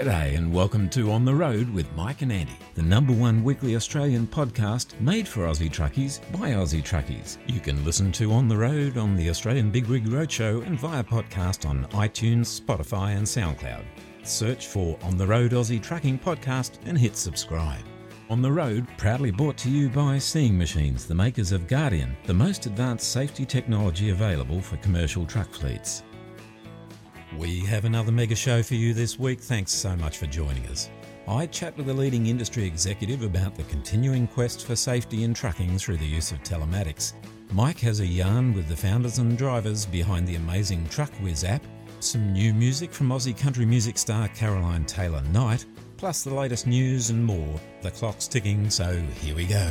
G'day and welcome to On the Road with Mike and Andy, the number one weekly Australian podcast made for Aussie truckies by Aussie truckies. You can listen to On the Road on the Australian Big Rig Roadshow and via podcast on iTunes, Spotify, and SoundCloud. Search for On the Road Aussie Trucking Podcast and hit subscribe. On the Road, proudly brought to you by Seeing Machines, the makers of Guardian, the most advanced safety technology available for commercial truck fleets. We have another mega show for you this week. Thanks so much for joining us. I chat with a leading industry executive about the continuing quest for safety in trucking through the use of telematics. Mike has a yarn with the founders and drivers behind the amazing TruckWiz app, some new music from Aussie country music star Caroline Taylor Knight, plus the latest news and more. The clock's ticking, so here we go.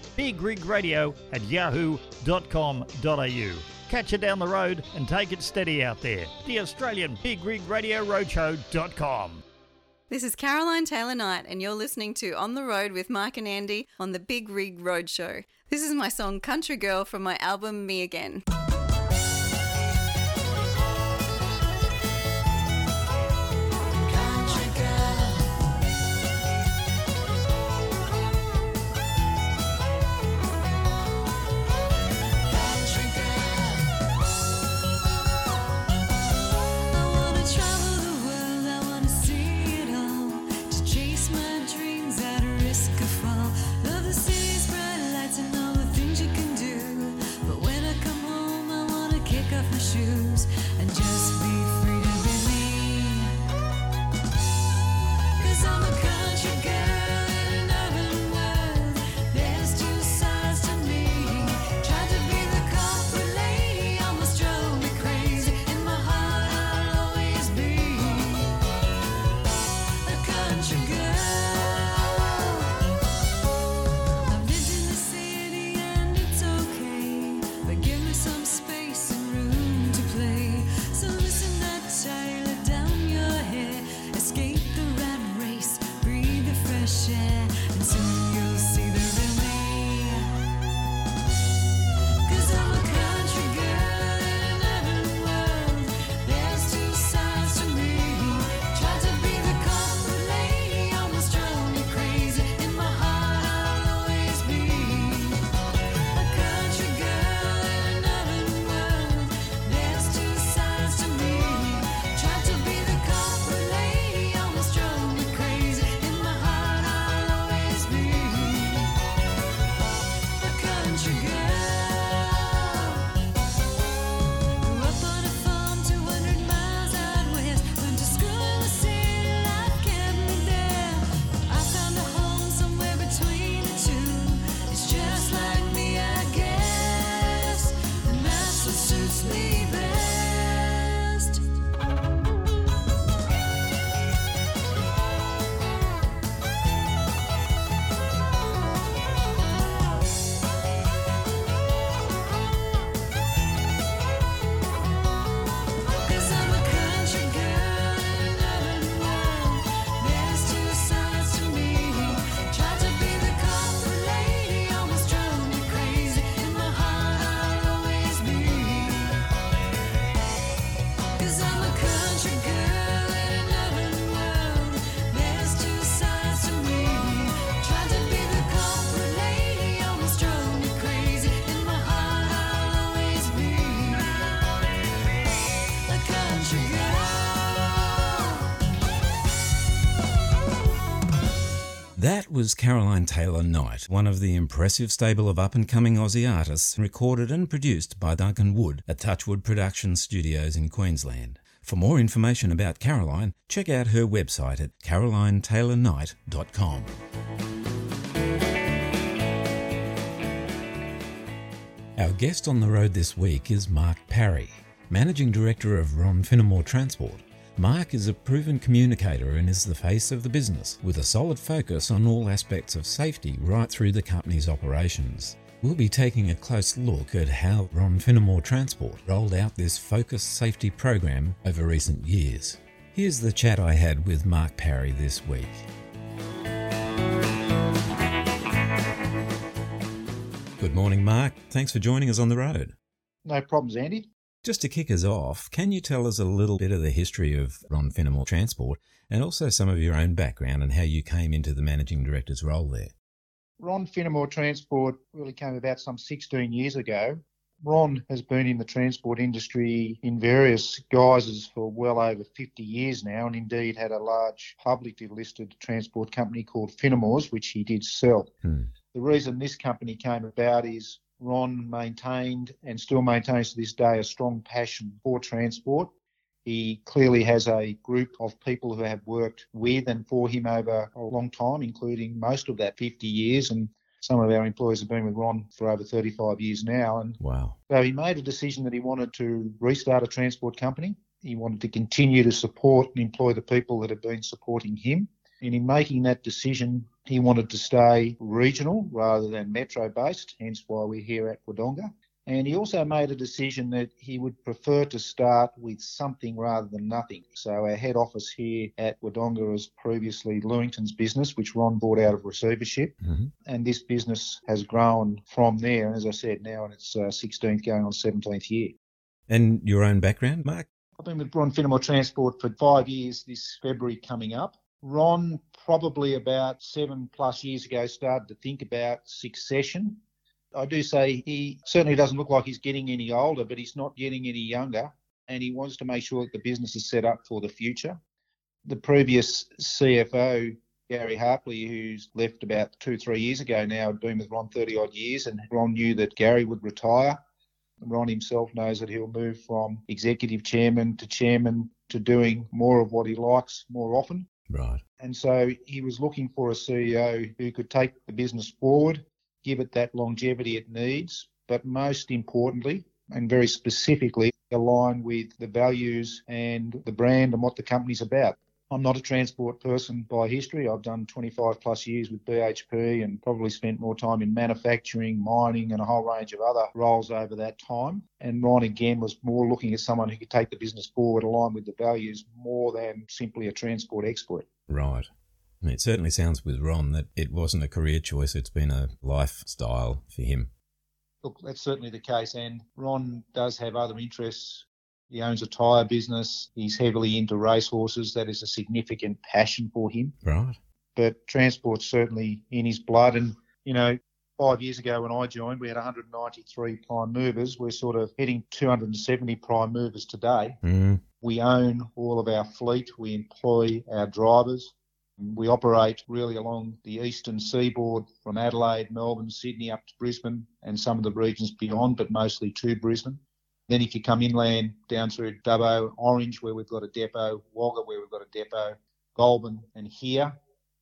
bigrigradio at yahoo.com.au. Catch you down the road and take it steady out there. The Australian Big Rig Radio Roadshow.com. This is Caroline Taylor Knight, and you're listening to On the Road with Mike and Andy on the Big Rig Roadshow. This is my song Country Girl from my album Me Again. Was Caroline Taylor Knight, one of the impressive stable of up and coming Aussie artists, recorded and produced by Duncan Wood at Touchwood Production Studios in Queensland. For more information about Caroline, check out her website at carolinetaylorknight.com. Our guest on the road this week is Mark Parry, Managing Director of Ron Finnemore Transport. Mark is a proven communicator and is the face of the business, with a solid focus on all aspects of safety right through the company's operations. We'll be taking a close look at how Ron Finnemore Transport rolled out this focused safety program over recent years. Here's the chat I had with Mark Parry this week. Good morning, Mark. Thanks for joining us on the road. No problems, Andy. Just to kick us off, can you tell us a little bit of the history of Ron Finnemore Transport and also some of your own background and how you came into the managing director's role there? Ron Finnemore Transport really came about some 16 years ago. Ron has been in the transport industry in various guises for well over 50 years now, and indeed had a large publicly listed transport company called Finnemore's, which he did sell. Hmm. The reason this company came about is Ron maintained and still maintains to this day a strong passion for transport. He clearly has a group of people who have worked with and for him over a long time, including most of that 50 years. And some of our employees have been with Ron for over 35 years now. And Wow. so he made a decision that he wanted to restart a transport company. He wanted to continue to support and employ the people that have been supporting him. And in making that decision, he wanted to stay regional rather than metro based, hence why we're here at Wodonga. And he also made a decision that he would prefer to start with something rather than nothing. So our head office here at Wodonga is previously Lewington's business, which Ron bought out of receivership hmm and this business has grown from there. And as I said, now in its uh, 16th, going on 17th year. And your own background, Mark? I've been with Ron Finnemore Transport for five years this February coming up. Ron, probably about seven plus years ago, started to think about succession. I do say he certainly doesn't look like he's getting any older, but he's not getting any younger. And he wants to make sure that the business is set up for the future. The previous CFO, Gary Harpley, who's left about two, three years ago now, had been with Ron 30 odd years, and Ron knew that Gary would retire. Ron himself knows that he'll move from executive chairman to chairman to doing more of what he likes more often. Right. And so he was looking for a CEO who could take the business forward, give it that longevity it needs, but most importantly, and very specifically, align with the values and the brand and what the company's about. I'm not a transport person by history. I've done 25 plus years with BHP and probably spent more time in manufacturing, mining, and a whole range of other roles over that time. And Ron again was more looking at someone who could take the business forward, align with the values, more than simply a transport expert. Right. It certainly sounds with Ron that it wasn't a career choice, it's been a lifestyle for him. Look, that's certainly the case. And Ron does have other interests. He owns a tyre business. He's heavily into racehorses. That is a significant passion for him. Right. But transport's certainly in his blood. And, you know, five years ago when I joined, we had 193 prime movers. We're sort of hitting 270 prime movers today. Mm. We own all of our fleet. We employ our drivers. We operate really along the eastern seaboard from Adelaide, Melbourne, Sydney up to Brisbane and some of the regions beyond, but mostly to Brisbane. Then if you come inland down through Dubbo, Orange, where we've got a depot, Wagga, where we've got a depot, Goulburn and here.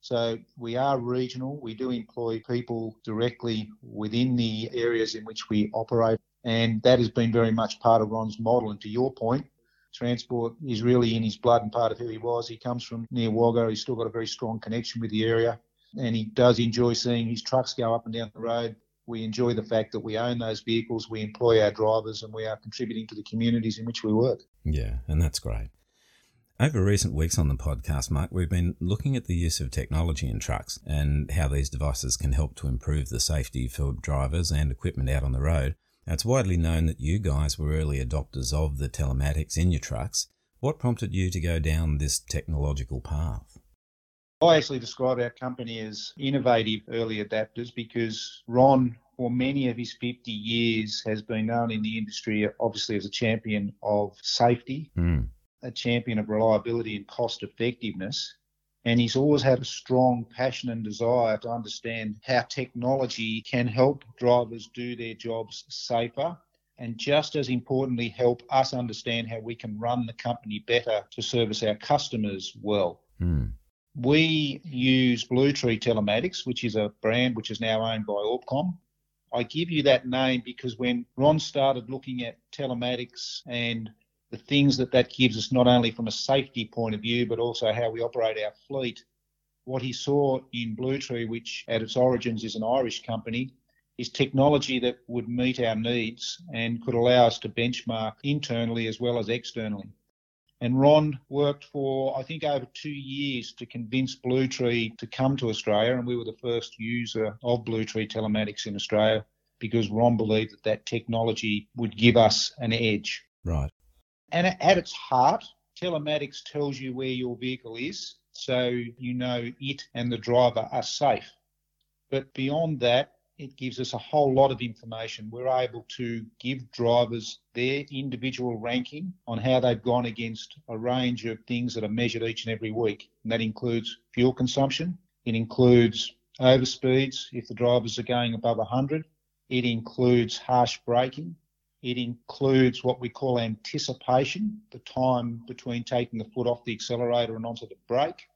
So we are regional. We do employ people directly within the areas in which we operate. And that has been very much part of Ron's model. And to your point, transport is really in his blood and part of who he was. He comes from near Wagga. He's still got a very strong connection with the area. And he does enjoy seeing his trucks go up and down the road. We enjoy the fact that we own those vehicles, we employ our drivers, and we are contributing to the communities in which we work. Yeah, and that's great. Over recent weeks on the podcast, Mark, we've been looking at the use of technology in trucks and how these devices can help to improve the safety for drivers and equipment out on the road. Now, it's widely known that you guys were early adopters of the telematics in your trucks. What prompted you to go down this technological path? I actually describe our company as innovative early adapters because Ron, for many of his 50 years, has been known in the industry, obviously, as a champion of safety, Hmm. a champion of reliability and cost effectiveness. And he's always had a strong passion and desire to understand how technology can help drivers do their jobs safer. And just as importantly, help us understand how we can run the company better to service our customers well. Hmm. We use Blue Tree Telematics, which is a brand which is now owned by ORBCOMM. I give you that name because when Ron started looking at telematics and the things that that gives us, not only from a safety point of view, but also how we operate our fleet, what he saw in Blue Tree, which at its origins is an Irish company, is technology that would meet our needs and could allow us to benchmark internally as well as externally. And Ron worked for, I think, over two years to convince Blue Tree to come to Australia. And we were the first user of Blue Tree telematics in Australia because Ron believed that that technology would give us an edge. Right. And at its heart, telematics tells you where your vehicle is so you know it and the driver are safe. But beyond that, it gives us a whole lot of information. We're able to give drivers their individual ranking on how they've gone against a range of things that are measured each and every week. And that includes fuel consumption, it includes overspeeds if the drivers are going above 100, it includes harsh braking, it includes what we call anticipation, the time between taking the foot off the accelerator and onto the brake.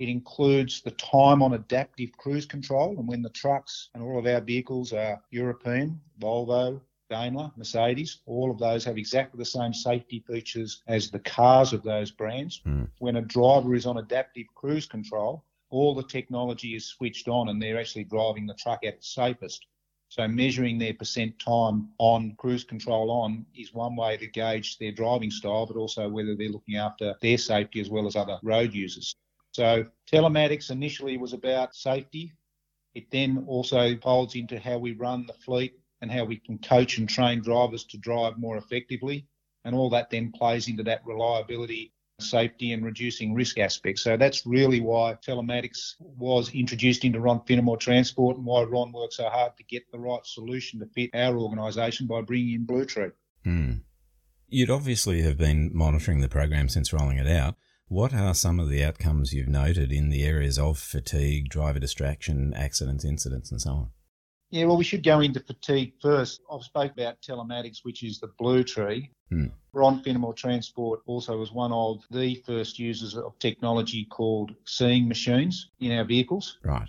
It includes the time on adaptive cruise control and when the trucks and all of our vehicles are European, Volvo, Daimler, Mercedes, all of those have exactly the same safety features as the cars of those brands. Mm. When a driver is on adaptive cruise control, all the technology is switched on and they're actually driving the truck at its safest. So measuring their percent time on cruise control on is one way to gauge their driving style, but also whether they're looking after their safety as well as other road users. So telematics initially was about safety. It then also folds into how we run the fleet and how we can coach and train drivers to drive more effectively. And all that then plays into that reliability, safety and reducing risk aspects. So that's really why telematics was introduced into Ron Finnemore Transport and why Ron worked so hard to get the right solution to fit our organisation by bringing in Blue Tree. Hmm. You'd obviously have been monitoring the program since rolling it out. What are some of the outcomes you've noted in the areas of fatigue, driver distraction, accidents, incidents, and so on? Yeah, well, we should go into fatigue first. I've spoke about telematics, which is the Blue Tree. Hmm. Ron Finnemore Transport also was one of the first users of technology called seeing machines in our vehicles. Right.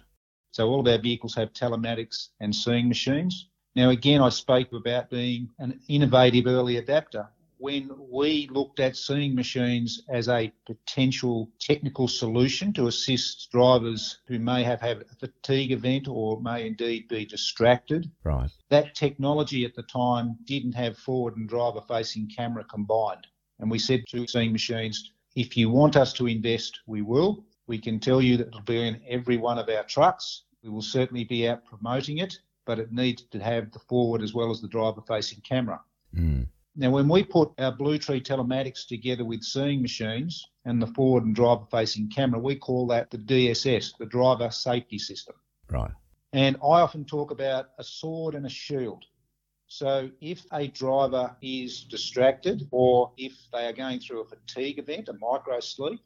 So all of our vehicles have telematics and seeing machines. Now, again, I spoke about being an innovative early adapter. When we looked at seeing machines as a potential technical solution to assist drivers who may have had a fatigue event or may indeed be distracted, Right. that technology at the time didn't have forward and driver facing camera combined. And we said to Seeing Machines, if you want us to invest, we will. We can tell you that it'll be in every one of our trucks. We will certainly be out promoting it, but it needs to have the forward as well as the driver facing camera. Hmm. Now, when we put our Blue Tree telematics together with seeing machines and the forward and driver facing camera, we call that the DSS, the driver safety system. Right. And I often talk about a sword and a shield. So if a driver is distracted or if they are going through a fatigue event, a micro sleep,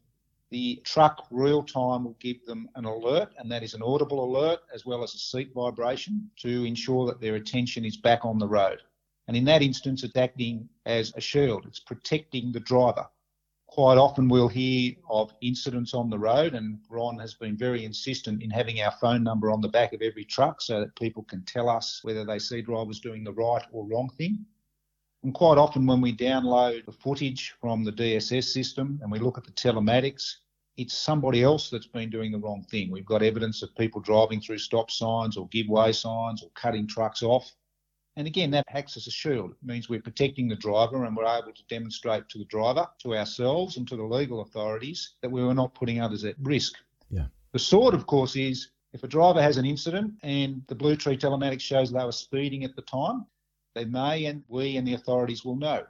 the truck real time will give them an alert, and that is an audible alert as well as a seat vibration to ensure that their attention is back on the road. And in that instance, it's acting as a shield, it's protecting the driver. Quite often, we'll hear of incidents on the road, and Ron has been very insistent in having our phone number on the back of every truck so that people can tell us whether they see drivers doing the right or wrong thing. And quite often, when we download the footage from the DSS system and we look at the telematics, it's somebody else that's been doing the wrong thing. We've got evidence of people driving through stop signs or give way signs or cutting trucks off. And again, that acts as a shield. It means we're protecting the driver and we're able to demonstrate to the driver, to ourselves, and to the legal authorities that we were not putting others at risk. Yeah. The sword, of course, is if a driver has an incident and the Blue Tree telematics shows they were speeding at the time, they may and we and the authorities will know.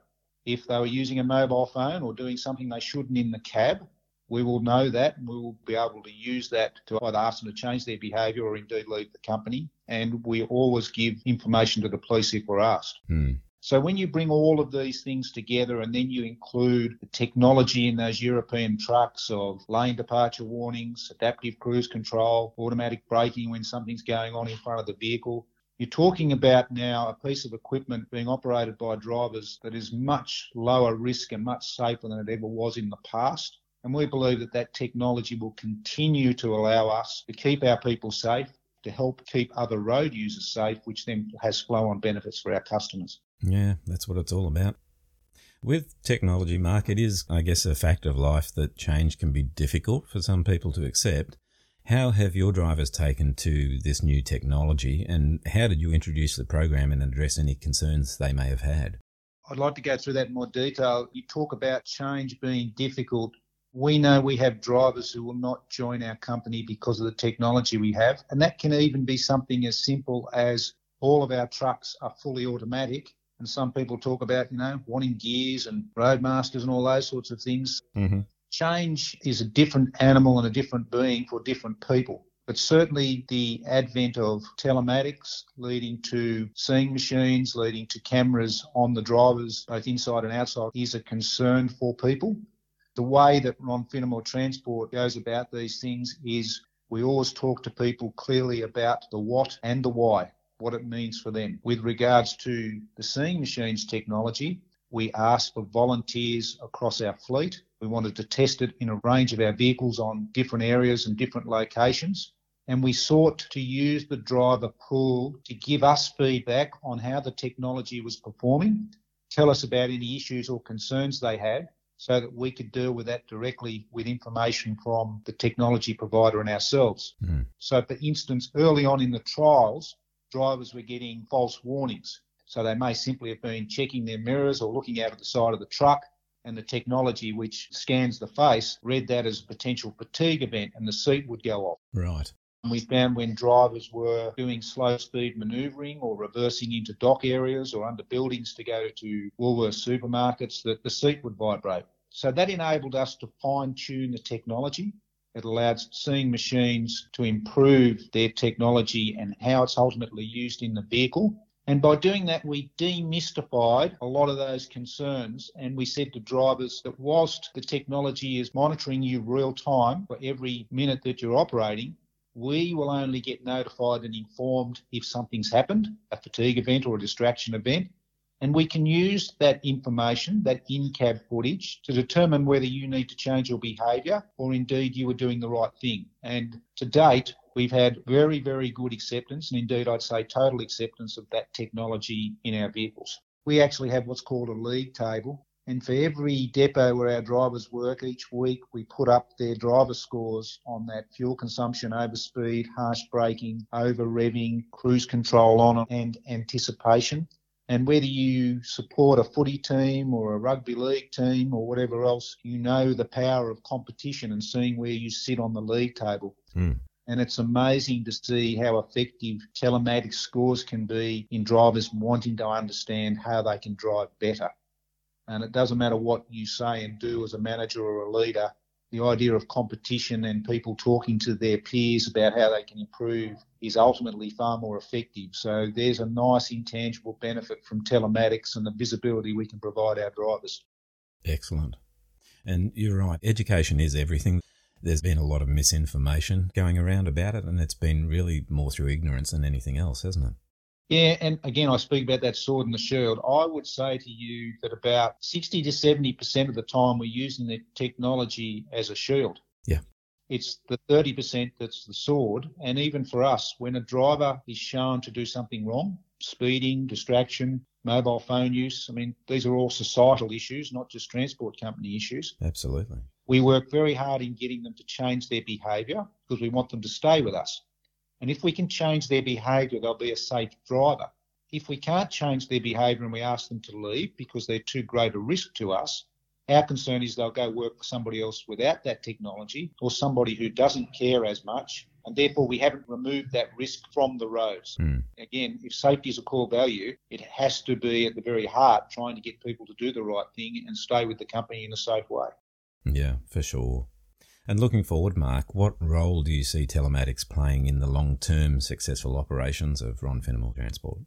If they were using a mobile phone or doing something they shouldn't in the cab, we will know that and we will be able to use that to either ask them to change their behaviour or indeed leave the company. And we always give information to the police if we're asked. Hmm. So when you bring all of these things together and then you include the technology in those European trucks of lane departure warnings, adaptive cruise control, automatic braking when something's going on in front of the vehicle, you're talking about now a piece of equipment being operated by drivers that is much lower risk and much safer than it ever was in the past. And we believe that that technology will continue to allow us to keep our people safe, to help keep other road users safe, which then has flow on benefits for our customers. Yeah, that's what it's all about. With technology, Mark, it is, I guess, a fact of life that change can be difficult for some people to accept. How have your drivers taken to this new technology and how did you introduce the program and address any concerns they may have had? I'd like to go through that in more detail. You talk about change being difficult. We know we have drivers who will not join our company because of the technology we have, and that can even be something as simple as all of our trucks are fully automatic. And some people talk about, you know, wanting gears and roadmasters and all those sorts of things. Mm-hmm. Change is a different animal and a different being for different people. But certainly the advent of telematics leading to seeing machines, leading to cameras on the drivers, both inside and outside, is a concern for people. The way that Ron Finnemore Transport goes about these things is we always talk to people clearly about the what and the why, what it means for them. With regards to the seeing machines technology, we asked for volunteers across our fleet. We wanted to test it in a range of our vehicles on different areas and different locations. And we sought to use the driver pool to give us feedback on how the technology was performing, tell us about any issues or concerns they had, so that we could deal with that directly with information from the technology provider and ourselves. Mm. So, for instance, early on in the trials, drivers were getting false warnings. So they may simply have been checking their mirrors or looking out of the side of the truck, and the technology which scans the face read that as a potential fatigue event, and the seat would go off. Right. We found when drivers were doing slow speed manoeuvring or reversing into dock areas or under buildings to go to Woolworths supermarkets that the seat would vibrate. So that enabled us to fine tune the technology. It allowed seeing machines to improve their technology and how it's ultimately used in the vehicle. And by doing that, we demystified a lot of those concerns. And we said to drivers that whilst the technology is monitoring you real time for every minute that you're operating, we will only get notified and informed if something's happened, a fatigue event or a distraction event. And we can use that information, that in cab footage, to determine whether you need to change your behaviour or indeed you were doing the right thing. And to date, we've had very, very good acceptance, and indeed I'd say total acceptance of that technology in our vehicles. We actually have what's called a league table. And for every depot where our drivers work each week, we put up their driver scores on that fuel consumption, overspeed, harsh braking, over revving, cruise control on and anticipation. And whether you support a footy team or a rugby league team or whatever else, you know the power of competition and seeing where you sit on the league table. Mm. And it's amazing to see how effective telematics scores can be in drivers wanting to understand how they can drive better. And it doesn't matter what you say and do as a manager or a leader, the idea of competition and people talking to their peers about how they can improve is ultimately far more effective. So there's a nice intangible benefit from telematics and the visibility we can provide our drivers. Excellent. And you're right, education is everything. There's been a lot of misinformation going around about it, and it's been really more through ignorance than anything else, hasn't it? Yeah, and again, I speak about that sword and the shield. I would say to you that about 60 to 70% of the time we're using the technology as a shield. Yeah. It's the 30% that's the sword. And even for us, when a driver is shown to do something wrong, speeding, distraction, mobile phone use, I mean, these are all societal issues, not just transport company issues. Absolutely. We work very hard in getting them to change their behaviour because we want them to stay with us. And if we can change their behaviour, they'll be a safe driver. If we can't change their behaviour and we ask them to leave because they're too great a risk to us, our concern is they'll go work for somebody else without that technology or somebody who doesn't care as much. And therefore, we haven't removed that risk from the roads. Mm. Again, if safety is a core value, it has to be at the very heart trying to get people to do the right thing and stay with the company in a safe way. Yeah, for sure. And looking forward, Mark, what role do you see telematics playing in the long term successful operations of Ron Finnemore Transport?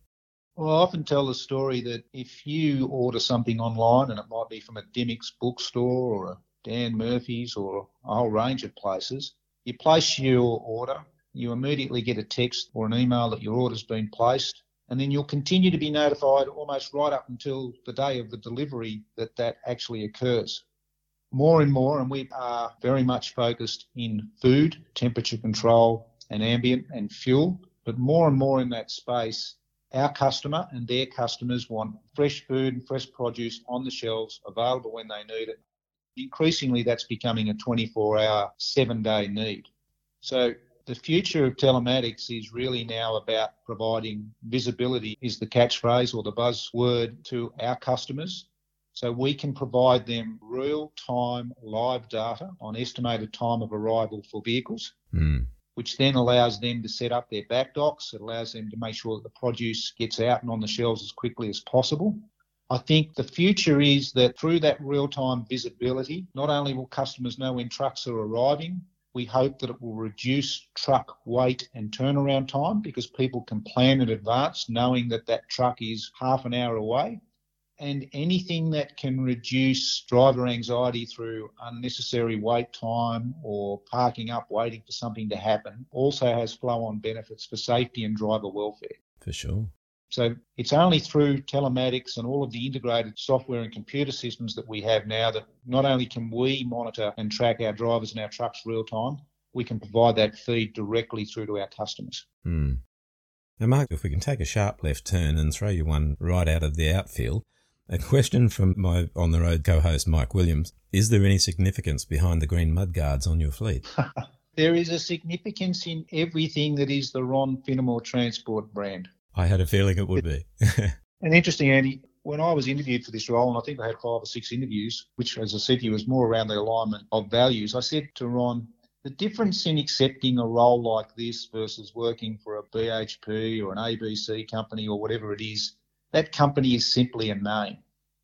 Well, I often tell the story that if you order something online, and it might be from a Dymocks bookstore or a Dan Murphy's or a whole range of places, you place your order, you immediately get a text or an email that your order's been placed, and then you'll continue to be notified almost right up until the day of the delivery that that actually occurs. More and more, and we are very much focused in food, temperature control, and ambient and fuel. But more and more in that space, our customer and their customers want fresh food and fresh produce on the shelves available when they need it. Increasingly, that's becoming a 24 hour, seven day need. So the future of telematics is really now about providing visibility, is the catchphrase or the buzzword to our customers. So we can provide them real time live data on estimated time of arrival for vehicles, Mm. which then allows them to set up their back docks. It allows them to make sure that the produce gets out and on the shelves as quickly as possible. I think the future is that through that real time visibility, not only will customers know when trucks are arriving, we hope that it will reduce truck wait and turnaround time because people can plan in advance knowing that that truck is half an hour away. And anything that can reduce driver anxiety through unnecessary wait time or parking up waiting for something to happen also has flow on benefits for safety and driver welfare. For sure. So it's only through telematics and all of the integrated software and computer systems that we have now that not only can we monitor and track our drivers and our trucks real time, we can provide that feed directly through to our customers. Hmm. Now, Mark, if we can take a sharp left turn and throw you one right out of the outfield, a question from my on the road co host, Mike Williams Is there any significance behind the green mudguards on your fleet? There is a significance in everything that is the Ron Finnemore Transport brand. I had a feeling it would be. And interesting, Andy, when I was interviewed for this role, and I think I had five or six interviews, which, as I said to you, was more around the alignment of values, I said to Ron, the difference in accepting a role like this versus working for a BHP or an ABC company or whatever it is, that company is simply a name.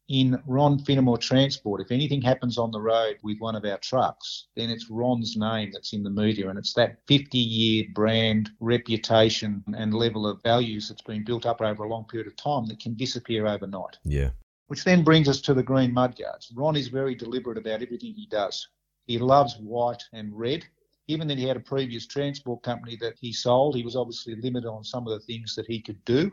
In Ron Finnemore Transport, if anything happens on the road with one of our trucks, then it's Ron's name that's in the media, and it's that 50 year brand reputation and level of values that's been built up over a long period of time that can disappear overnight. yeah. Which then brings us to the green mudguards. Ron is very deliberate about everything he does. He loves white and red. Given that he had a previous transport company that he sold, he was obviously limited on some of the things that he could do.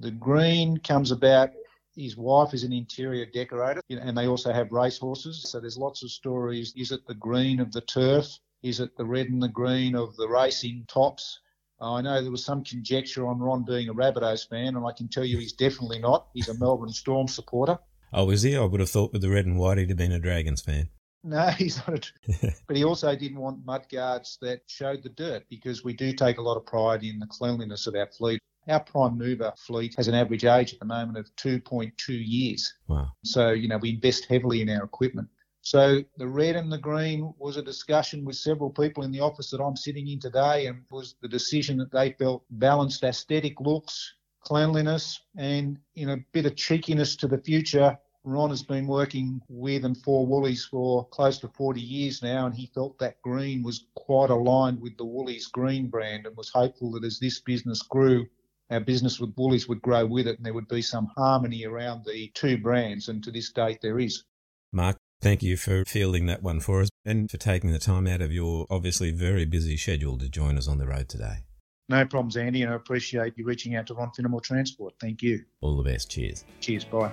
The green comes about. His wife is an interior decorator, and they also have racehorses. So there's lots of stories. Is it the green of the turf? Is it the red and the green of the racing tops? Uh, I know there was some conjecture on Ron being a Rabbitohs fan, and I can tell you he's definitely not. He's a Melbourne Storm supporter. Oh, is he? I would have thought with the red and white he'd have been a Dragons fan. No, he's not. A, but he also didn't want mudguards that showed the dirt because we do take a lot of pride in the cleanliness of our fleet. Our prime mover fleet has an average age at the moment of 2.2 years. Wow. So, you know, we invest heavily in our equipment. So the red and the green was a discussion with several people in the office that I'm sitting in today and was the decision that they felt balanced aesthetic looks, cleanliness and in a bit of cheekiness to the future. Ron has been working with and for Woolies for close to 40 years now, and he felt that green was quite aligned with the Woolies green brand and was hopeful that as this business grew, our business with Woolies would grow with it and there would be some harmony around the two brands. And to this date, there is. Mark, thank you for fielding that one for us and for taking the time out of your obviously very busy schedule to join us on the road today. No problems, Andy, and I appreciate you reaching out to Ron Finnemore Transport. Thank you. All the best. Cheers. Cheers. Bye.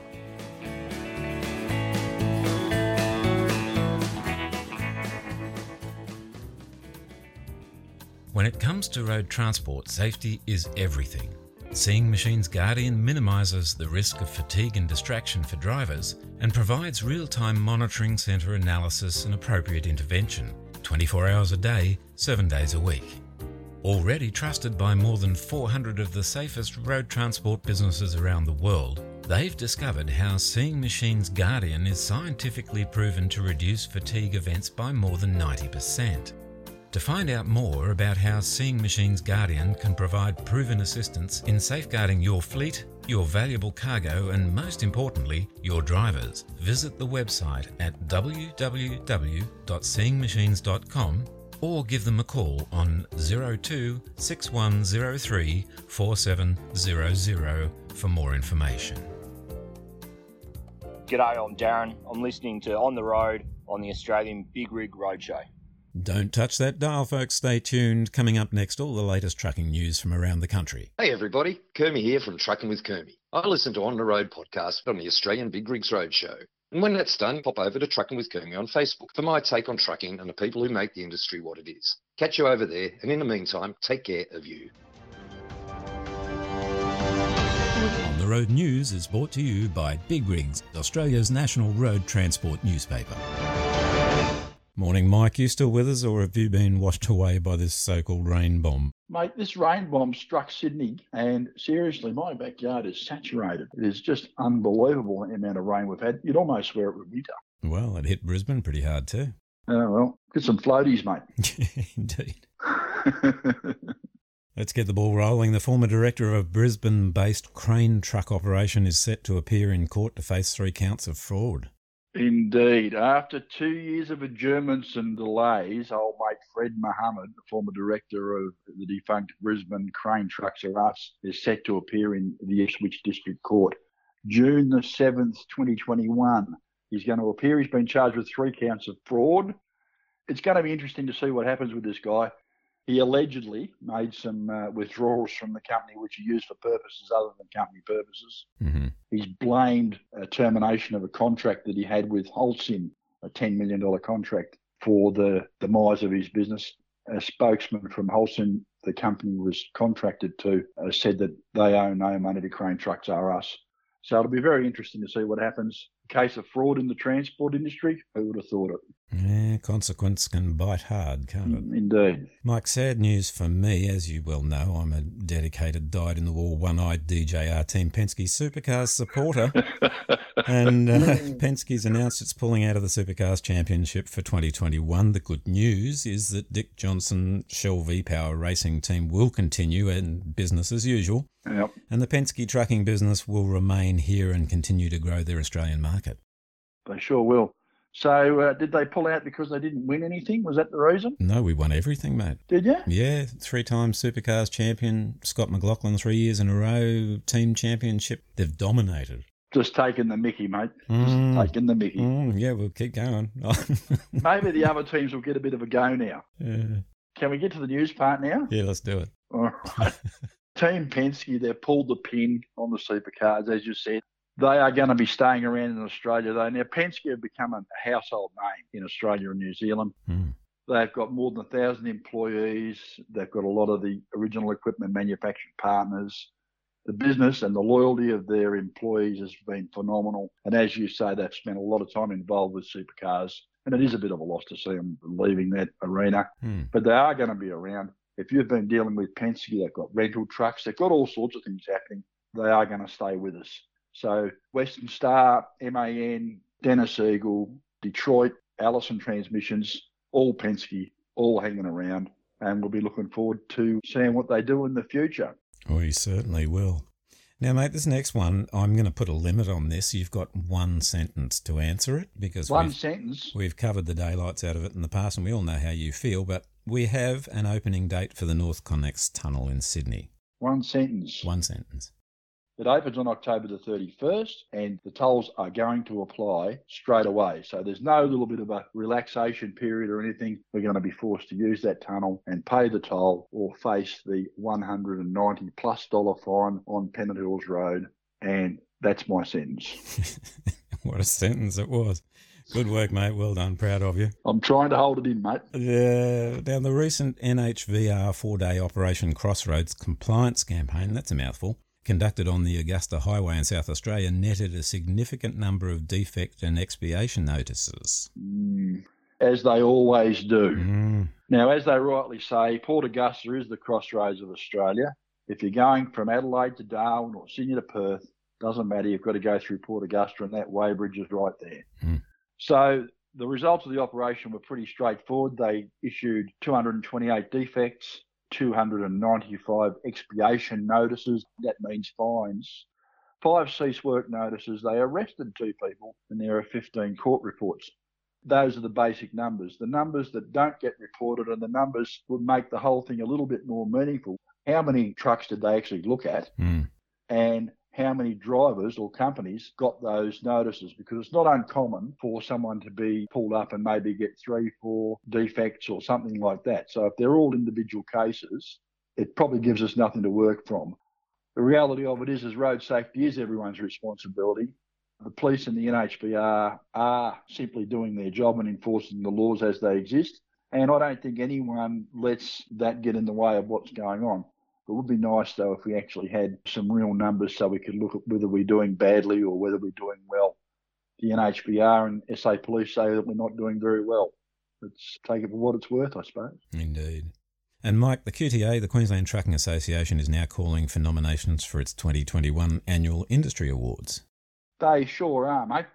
When it comes to road transport, safety is everything. Seeing Machines Guardian minimises the risk of fatigue and distraction for drivers and provides real time monitoring centre analysis and appropriate intervention 24 hours a day, 7 days a week. Already trusted by more than 400 of the safest road transport businesses around the world, they've discovered how Seeing Machines Guardian is scientifically proven to reduce fatigue events by more than 90%. To find out more about how Seeing Machines Guardian can provide proven assistance in safeguarding your fleet, your valuable cargo, and most importantly, your drivers, visit the website at www.seeingmachines.com or give them a call on 02 6103 4700 for more information. G'day, I'm Darren. I'm listening to On the Road on the Australian Big Rig Roadshow. Don't touch that dial, folks. Stay tuned. Coming up next, all the latest trucking news from around the country. Hey, everybody. Kermie here from Trucking with Kermie. I listen to On the Road podcast on the Australian Big Rigs Road Show, And when that's done, pop over to Trucking with Kermie on Facebook for my take on trucking and the people who make the industry what it is. Catch you over there, and in the meantime, take care of you. On the Road News is brought to you by Big Rigs, Australia's national road transport newspaper. Morning, Mike. You still with us, or have you been washed away by this so called rain bomb? Mate, this rain bomb struck Sydney, and seriously, my backyard is saturated. It is just unbelievable the amount of rain we've had. You'd almost swear it was winter. Well, it hit Brisbane pretty hard too. Oh, well, get some floaties, mate. Indeed. Let's get the ball rolling. The former director of a Brisbane based crane truck operation is set to appear in court to face three counts of fraud. Indeed. After two years of adjournments and delays, old mate Fred Mohammed, the former director of the defunct Brisbane Crane Trucks R Us, is set to appear in the Ipswich District Court. June the 7th, 2021. He's going to appear. He's been charged with three counts of fraud. It's going to be interesting to see what happens with this guy. He allegedly made some uh, withdrawals from the company which he used for purposes other than company purposes. Mm-hmm. He's blamed a termination of a contract that he had with Holcim, a $10 million contract for the demise of his business. A spokesman from Holcim, the company was contracted to, uh, said that they owe no money to Crane Trucks R Us. So it'll be very interesting to see what happens. Case of fraud in the transport industry, who would have thought it? Yeah, consequence can bite hard, can't it? Indeed. Mike, sad news for me. As you well know, I'm a dedicated, dyed in the wall, one eyed DJR Team Penske Supercars supporter. and uh, Penske's announced it's pulling out of the Supercars Championship for 2021. The good news is that Dick Johnson Shell V Power Racing Team will continue and business as usual. Yep. And the Penske trucking business will remain here and continue to grow their Australian market. They sure will. So uh, did they pull out because they didn't win anything? Was that the reason? No, we won everything, mate. Did you? Yeah, three time Supercars champion, Scott McLaughlin three years in a row, team championship. They've dominated. Just taking the mickey, mate. Mm. Just taking the mickey. Mm, yeah, we'll keep going. Maybe the other teams will get a bit of a go now. yeah. Can we get to the news part now? yeah, let's do it. All right. Team Penske, they've pulled the pin on the supercars, as you said. They are going to be staying around in Australia, though. Now, Penske have become a household name in Australia and New Zealand. Mm. They've got more than a thousand employees. They've got a lot of the original equipment manufacturing partners. The business and the loyalty of their employees has been phenomenal. And as you say, they've spent a lot of time involved with supercars. And it is a bit of a loss to see them leaving that arena. Mm. But they are going to be around. If you've been dealing with Penske, they've got rental trucks, they've got all sorts of things happening. They are going to stay with us. So Western Star, MAN, Dennis Eagle, Detroit, Allison Transmissions, all Penske, all hanging around. And we'll be looking forward to seeing what they do in the future. Oh, we certainly will. Now, mate, this next one, I'm going to put a limit on this. You've got one sentence to answer it because One we've, sentence. we've covered the daylights out of it in the past and we all know how you feel, but we have an opening date for the NorthConnex Tunnel in Sydney. One sentence. One sentence. It opens on October the 31st, and the tolls are going to apply straight away. So there's no little bit of a relaxation period or anything. We're going to be forced to use that tunnel and pay the toll or face the 190 plus dollar fine on Pennant Hills Road. And that's my sentence. what a sentence it was. Good work, mate. Well done. Proud of you. I'm trying to hold it in, mate. Yeah. Now, the recent NHVR four day Operation Crossroads compliance campaign, that's a mouthful, conducted on the Augusta Highway in South Australia, netted a significant number of defect and expiation notices. Mm, as they always do. Mm. Now, as they rightly say, Port Augusta is the crossroads of Australia. If you're going from Adelaide to Darwin or Sydney to Perth, doesn't matter, you've got to go through Port Augusta, and that weighbridge is right there. Mm. So the results of the operation were pretty straightforward. They issued 228 defects, 295 expiation notices. That means fines. Five cease work notices. They arrested two people, and there are 15 court reports those are the basic numbers. The numbers that don't get reported and the numbers would make the whole thing a little bit more meaningful. How many trucks did they actually look at? Mm. And how many drivers or companies got those notices? Because it's not uncommon for someone to be pulled up and maybe get three, four defects or something like that. So if they're all individual cases, it probably gives us nothing to work from. The reality of it is, is road safety is everyone's responsibility. The police and the NHVR are simply doing their job and enforcing the laws as they exist. And I don't think anyone lets that get in the way of what's going on. It would be nice though if we actually had some real numbers so we could look at whether we're doing badly or whether we're doing well. The NHVR and SA Police say that we're not doing very well. Let's take it for what it's worth, I suppose. Indeed. And Mike, the QTA, the Queensland Trucking Association, is now calling for nominations for its 2021 annual Industry Awards. They sure are, mate.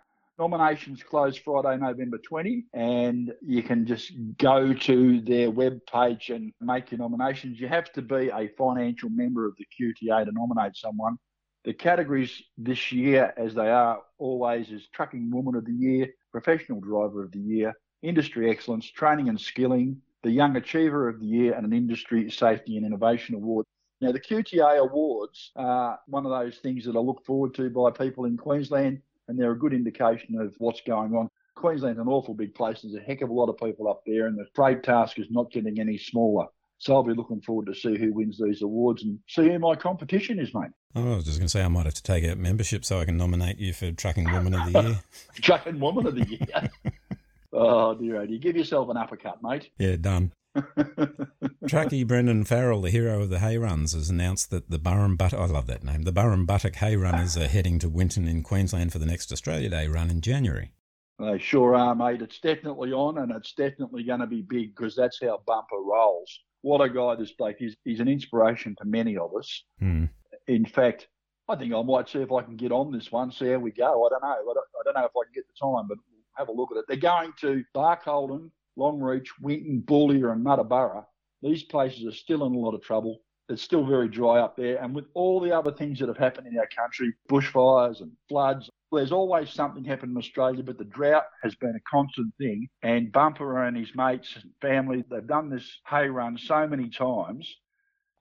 Nominations close Friday, November 20, and you can just go to their web page and make your nominations. You have to be a financial member of the QTA to nominate someone. The categories this year, as they are always, is Trucking Woman of the Year, Professional Driver of the Year, Industry Excellence, Training and Skilling, the Young Achiever of the Year, and an Industry Safety and Innovation Award. Now, the QTA Awards are one of those things that I look forward to by people in Queensland, and they're a good indication of what's going on. Queensland's an awful big place. There's a heck of a lot of people up there, and the trade task is not getting any smaller. So I'll be looking forward to see who wins these awards and see who my competition is, mate. Oh, I was just going to say I might have to take out membership so I can nominate you for Trucking Woman of the Year. Trucking Woman of the Year. oh, dear, oh, dear. Give yourself an uppercut, mate. Yeah, done. Truckie Brendan Farrell, the hero of the hay runs, has announced that the Burrumbuttock, I love that name, the Burrumbuttock hay runners are heading to Winton in Queensland for the next Australia Day run in January. They sure are, mate. It's definitely on, and it's definitely going to be big because that's how Bumper rolls. What a guy this bloke is. He's an inspiration to many of us. Hmm. In fact, I think I might see if I can get on this one, see how we go. I don't know. I don't, I don't know if I can get the time, but have a look at it. They're going to Barcaldine, Longreach, Winton, Boulia, and Muttaburra. These places are still in a lot of trouble. It's still very dry up there. And with all the other things that have happened in our country, bushfires and floods, there's always something happening in Australia, but the drought has been a constant thing. And Bumper and his mates and family, they've done this hay run so many times.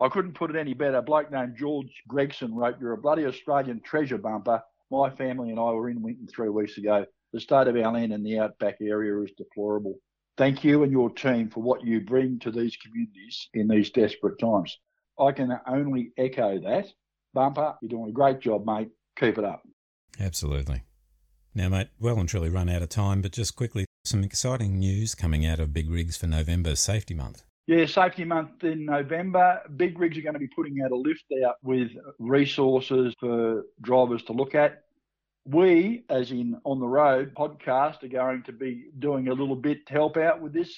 I couldn't put it any better. A bloke named George Gregson wrote, You're a bloody Australian treasure, Bumper. My family and I were in Winton three weeks ago. The state of our land in the outback area is deplorable. Thank you and your team for what you bring to these communities in these desperate times. I can only echo that. Bumper, you're doing a great job, mate. Keep it up. Absolutely. Now, mate, well and truly run out of time, but just quickly, some exciting news coming out of Big Rigs for November Safety Month. Yeah, Safety Month in November. Big rigs are going to be putting out a lift out with resources for drivers to look at. We, as in On the Road podcast, are going to be doing a little bit to help out with this.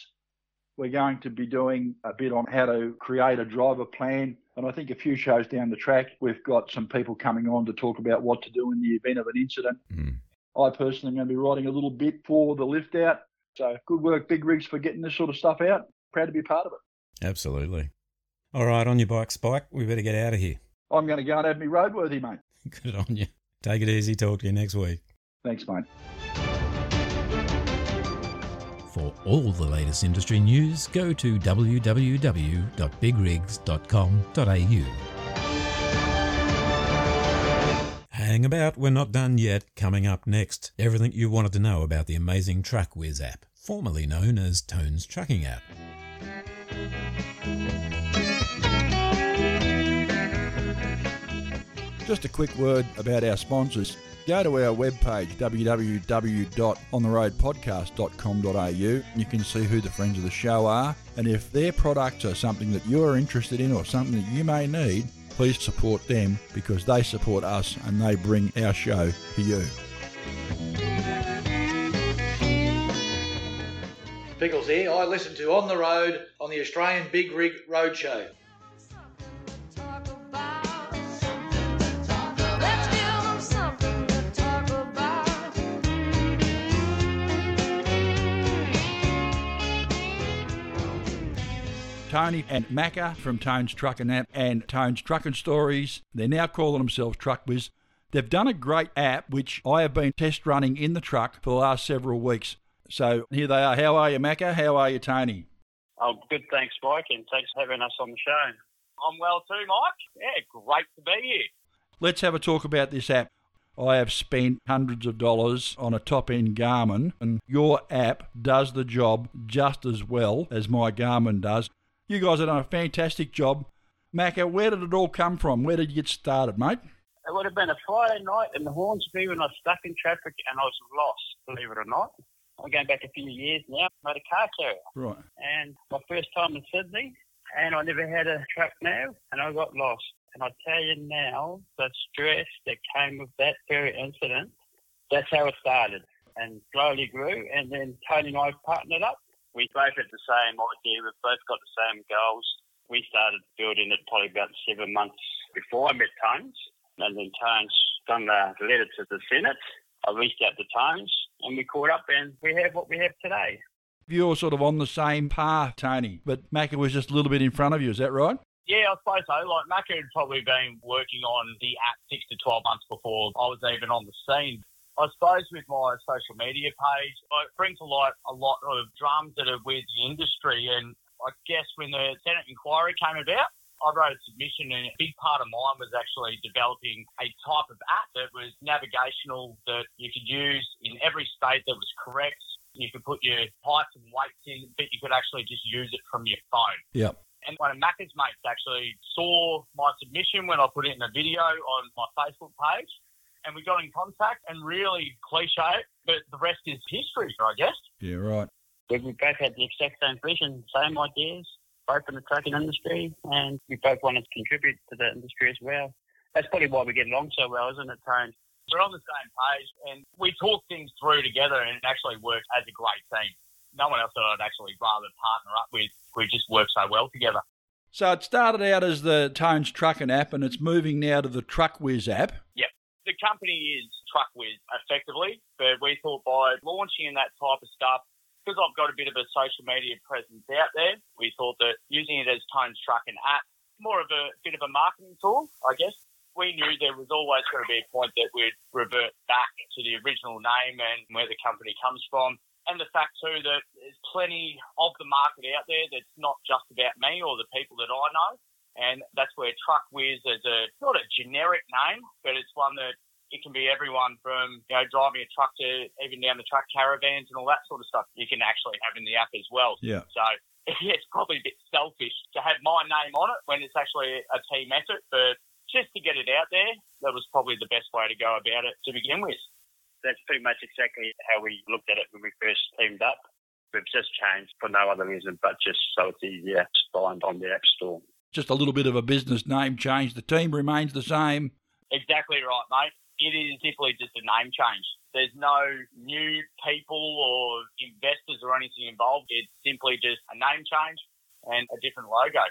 We're going to be doing a bit on how to create a driver plan. And I think a few shows down the track, we've got some people coming on to talk about what to do in the event of an incident. Mm. I personally am going to be writing a little bit for the lift out. So good work, Big Rigs, for getting this sort of stuff out. Proud to be part of it. Absolutely. All right, on your bike, Spike. We better get out of here. I'm going to go and have me roadworthy, mate. Good on you. Take it easy. Talk to you next week. Thanks, mate. For all the latest industry news, go to www.bigrigs.com.au. Hang about, we're not done yet. Coming up next, everything you wanted to know about the amazing TruckWiz app, formerly known as Tone's Trucking app. Just a quick word about our sponsors. Go to our webpage, www.ontheroadpodcast.com.au. You can see who the friends of the show are. And if their products are something that you're interested in or something that you may need, please support them because they support us and they bring our show to you. Pickles here. I listen to On the Road on the Australian Big Rig Roadshow. Tony and Macca from Tone's Trucking App and Tone's Trucking Stories. They're now calling themselves TruckWiz. They've done a great app which I have been test running in the truck for the last several weeks. So here they are. How are you, Macca? How are you, Tony? Oh, good. Thanks, Mike, and thanks for having us on the show. I'm well too, Mike. Yeah, great to be here. Let's have a talk about this app. I have spent hundreds of dollars on a top end Garmin, and your app does the job just as well as my Garmin does. You guys have done a fantastic job. Macca, where did it all come from? Where did you get started, mate? It would have been a Friday night in the Hornsby when I was stuck in traffic and I was lost, believe it or not. I'm going back a few years now. I had a car carrier. Right. And my first time in Sydney, and I never had a truck now, and I got lost. And I tell you now, the stress that came with that very incident, that's how it started. And slowly grew, and then Tony and I partnered up. We both had the same idea, we've both got the same goals. We started building it probably about seven months before I met Tones, and then Tones done the letter to the Senate. I reached out to Tones, and we caught up, and we have what we have today. You're sort of on the same path, Tony, but Macca was just a little bit in front of you. Is that right? Yeah, I suppose so. Like Macca had probably been working on the app six to twelve months before I was even on the scene. I suppose with my social media page, it brings to light a lot of drums that are with the industry. And I guess when the Senate inquiry came about, I wrote a submission, and a big part of mine was actually developing a type of app that was navigational that you could use in every state that was correct. You could put your heights and weights in, but you could actually just use it from your phone. Yep. And one of Macca's mates actually saw my submission when I put it in a video on my Facebook page. And we got in contact and really cliche, but the rest is history, I guess. Yeah, right. We we both had the exact same vision, same ideas, both in the trucking industry, and we both wanted to contribute to the industry as well. That's probably why we get along so well, isn't it, Tone? We're on the same page, and we talk things through together and it actually work as a great team. No one else that I'd actually rather partner up with. We just work so well together. So it started out as the Tones Trucking app, and it's moving now to the TruckWiz app. Yep. The company is TruckWiz effectively, but we thought by launching in that type of stuff, because I've got a bit of a social media presence out there, we thought that using it as Tones Trucking app, more of a bit of a marketing tool, I guess. We knew there was always going to be a point that we'd revert back to the original name and where the company comes from. And the fact too that there's plenty of the market out there that's not just about me or the people that I know. And that's where TruckWiz is a not a generic name, but it's one that it can be everyone from you know driving a truck to even down the truck caravans and all that sort of stuff. You can actually have in the app as well. Yeah. So yeah, it's probably a bit selfish to have my name on it when it's actually a team effort, but just to get it out there, that was probably the best way to go about it to begin with. That's pretty much exactly how we looked at it when we first teamed up. We've just changed for no other reason but just so it's easier to find on the App Store. Just a little bit of a business name change. The team remains the same. Exactly right, mate. It is simply just a name change. There's no new people or investors or anything involved. It's simply just a name change and a different logo.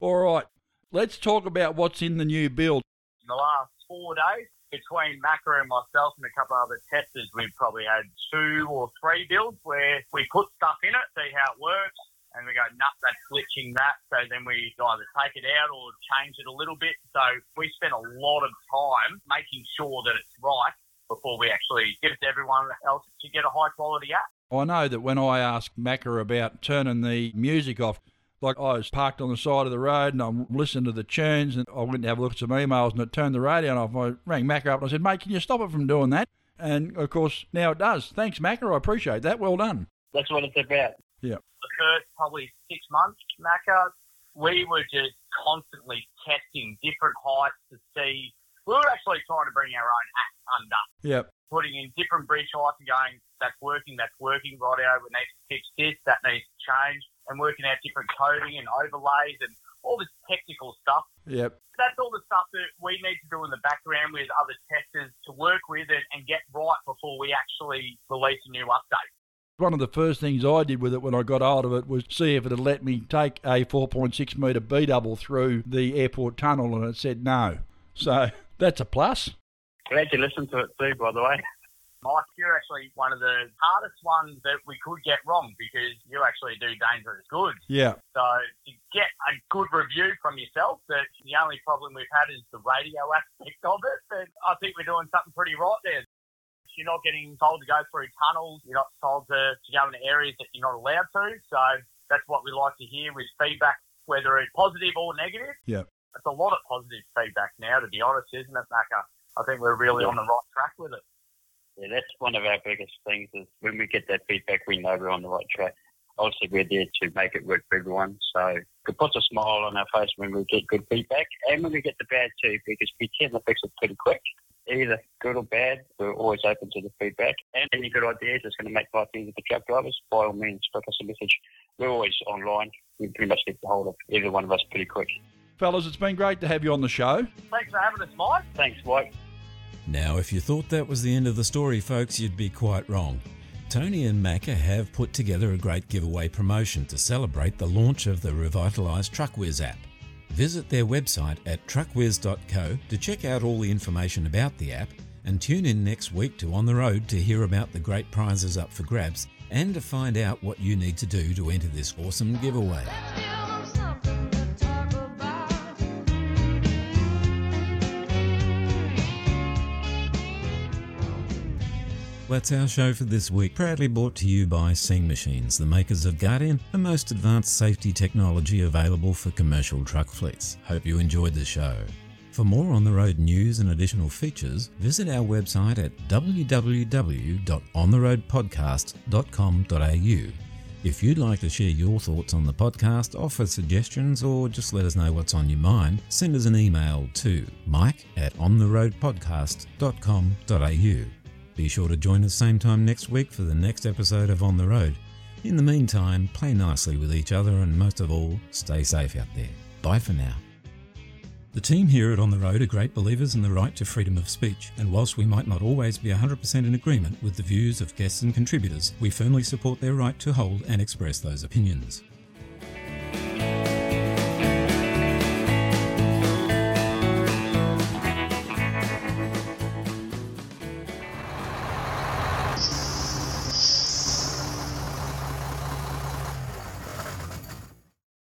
All right, let's talk about what's in the new build. In the last four days, between Macca and myself and a couple of other testers, we've probably had two or three builds where we put stuff in it, see how it works, and we go, nuts, that's glitching that. So then we either take it out or change it a little bit. So we spent a lot of time making sure that it's right before we actually give it to everyone else to get a high quality app. I know that when I asked Macca about turning the music off, like I was parked on the side of the road and I'm listening to the tunes and I went to have a look at some emails and it turned the radio off. I rang Macca up and I said, mate, can you stop it from doing that? And of course, now it does. Thanks, Macca. I appreciate that. Well done. That's what it's about. Yeah. the first probably six months, Macca, we were just constantly testing different heights to see. We were actually trying to bring our own act under, Yep. putting in different bridge heights and going, that's working, that's working, right we need to fix this, that needs to change, and working out different coding and overlays and all this technical stuff. Yep. That's all the stuff that we need to do in the background with other testers to work with it and get right before we actually release a new update. One of the first things I did with it when I got hold of it was see if it had let me take a 4.6 metre B double through the airport tunnel, and it said no. So that's a plus. Glad you listened to it too, by the way. Mike, you're actually one of the hardest ones that we could get wrong because you actually do dangerous goods. Yeah. So to get a good review from yourself, that the only problem we've had is the radio aspect of it. But I think we're doing something pretty right there. You're not getting told to go through tunnels. You're not told to, to go into areas that you're not allowed to. So that's what we like to hear with feedback, whether it's positive or negative. Yeah. It's a lot of positive feedback now, to be honest, isn't it, Macca? I think we're really on the right track with it. Yeah, that's one of our biggest things is when we get that feedback, we know we're on the right track. Obviously, we're there to make it work for everyone. So it puts a smile on our face when we get good feedback and when we get the bad too, because we tend to fix it pretty quick. Either good or bad, we're always open to the feedback. And any good ideas that's going to make life easier for truck drivers, by all means, drop us a message. we're always online. We pretty much get the hold of either one of us pretty quick. Fellas, it's been great to have you on the show. Thanks for having us, Mike. Thanks, Mike. Now, if you thought that was the end of the story, folks, you'd be quite wrong. Tony and Macca have put together a great giveaway promotion to celebrate the launch of the revitalised TruckWiz app. Visit their website at truckwiz.co to check out all the information about the app and tune in next week to On the Road to hear about the great prizes up for grabs and to find out what you need to do to enter this awesome giveaway. That's our show for this week, proudly brought to you by Seeing Machines, the makers of Guardian, the most advanced safety technology available for commercial truck fleets. Hope you enjoyed the show. For more on the road news and additional features, visit our website at www.ontheroadpodcast.com.au. If you'd like to share your thoughts on the podcast, offer suggestions, or just let us know what's on your mind, send us an email to mike at ontheroadpodcast.com.au. Be sure to join us same time next week for the next episode of On the Road. In the meantime, play nicely with each other and most of all, stay safe out there. Bye for now. The team here at On the Road are great believers in the right to freedom of speech, and whilst we might not always be 100% in agreement with the views of guests and contributors, we firmly support their right to hold and express those opinions.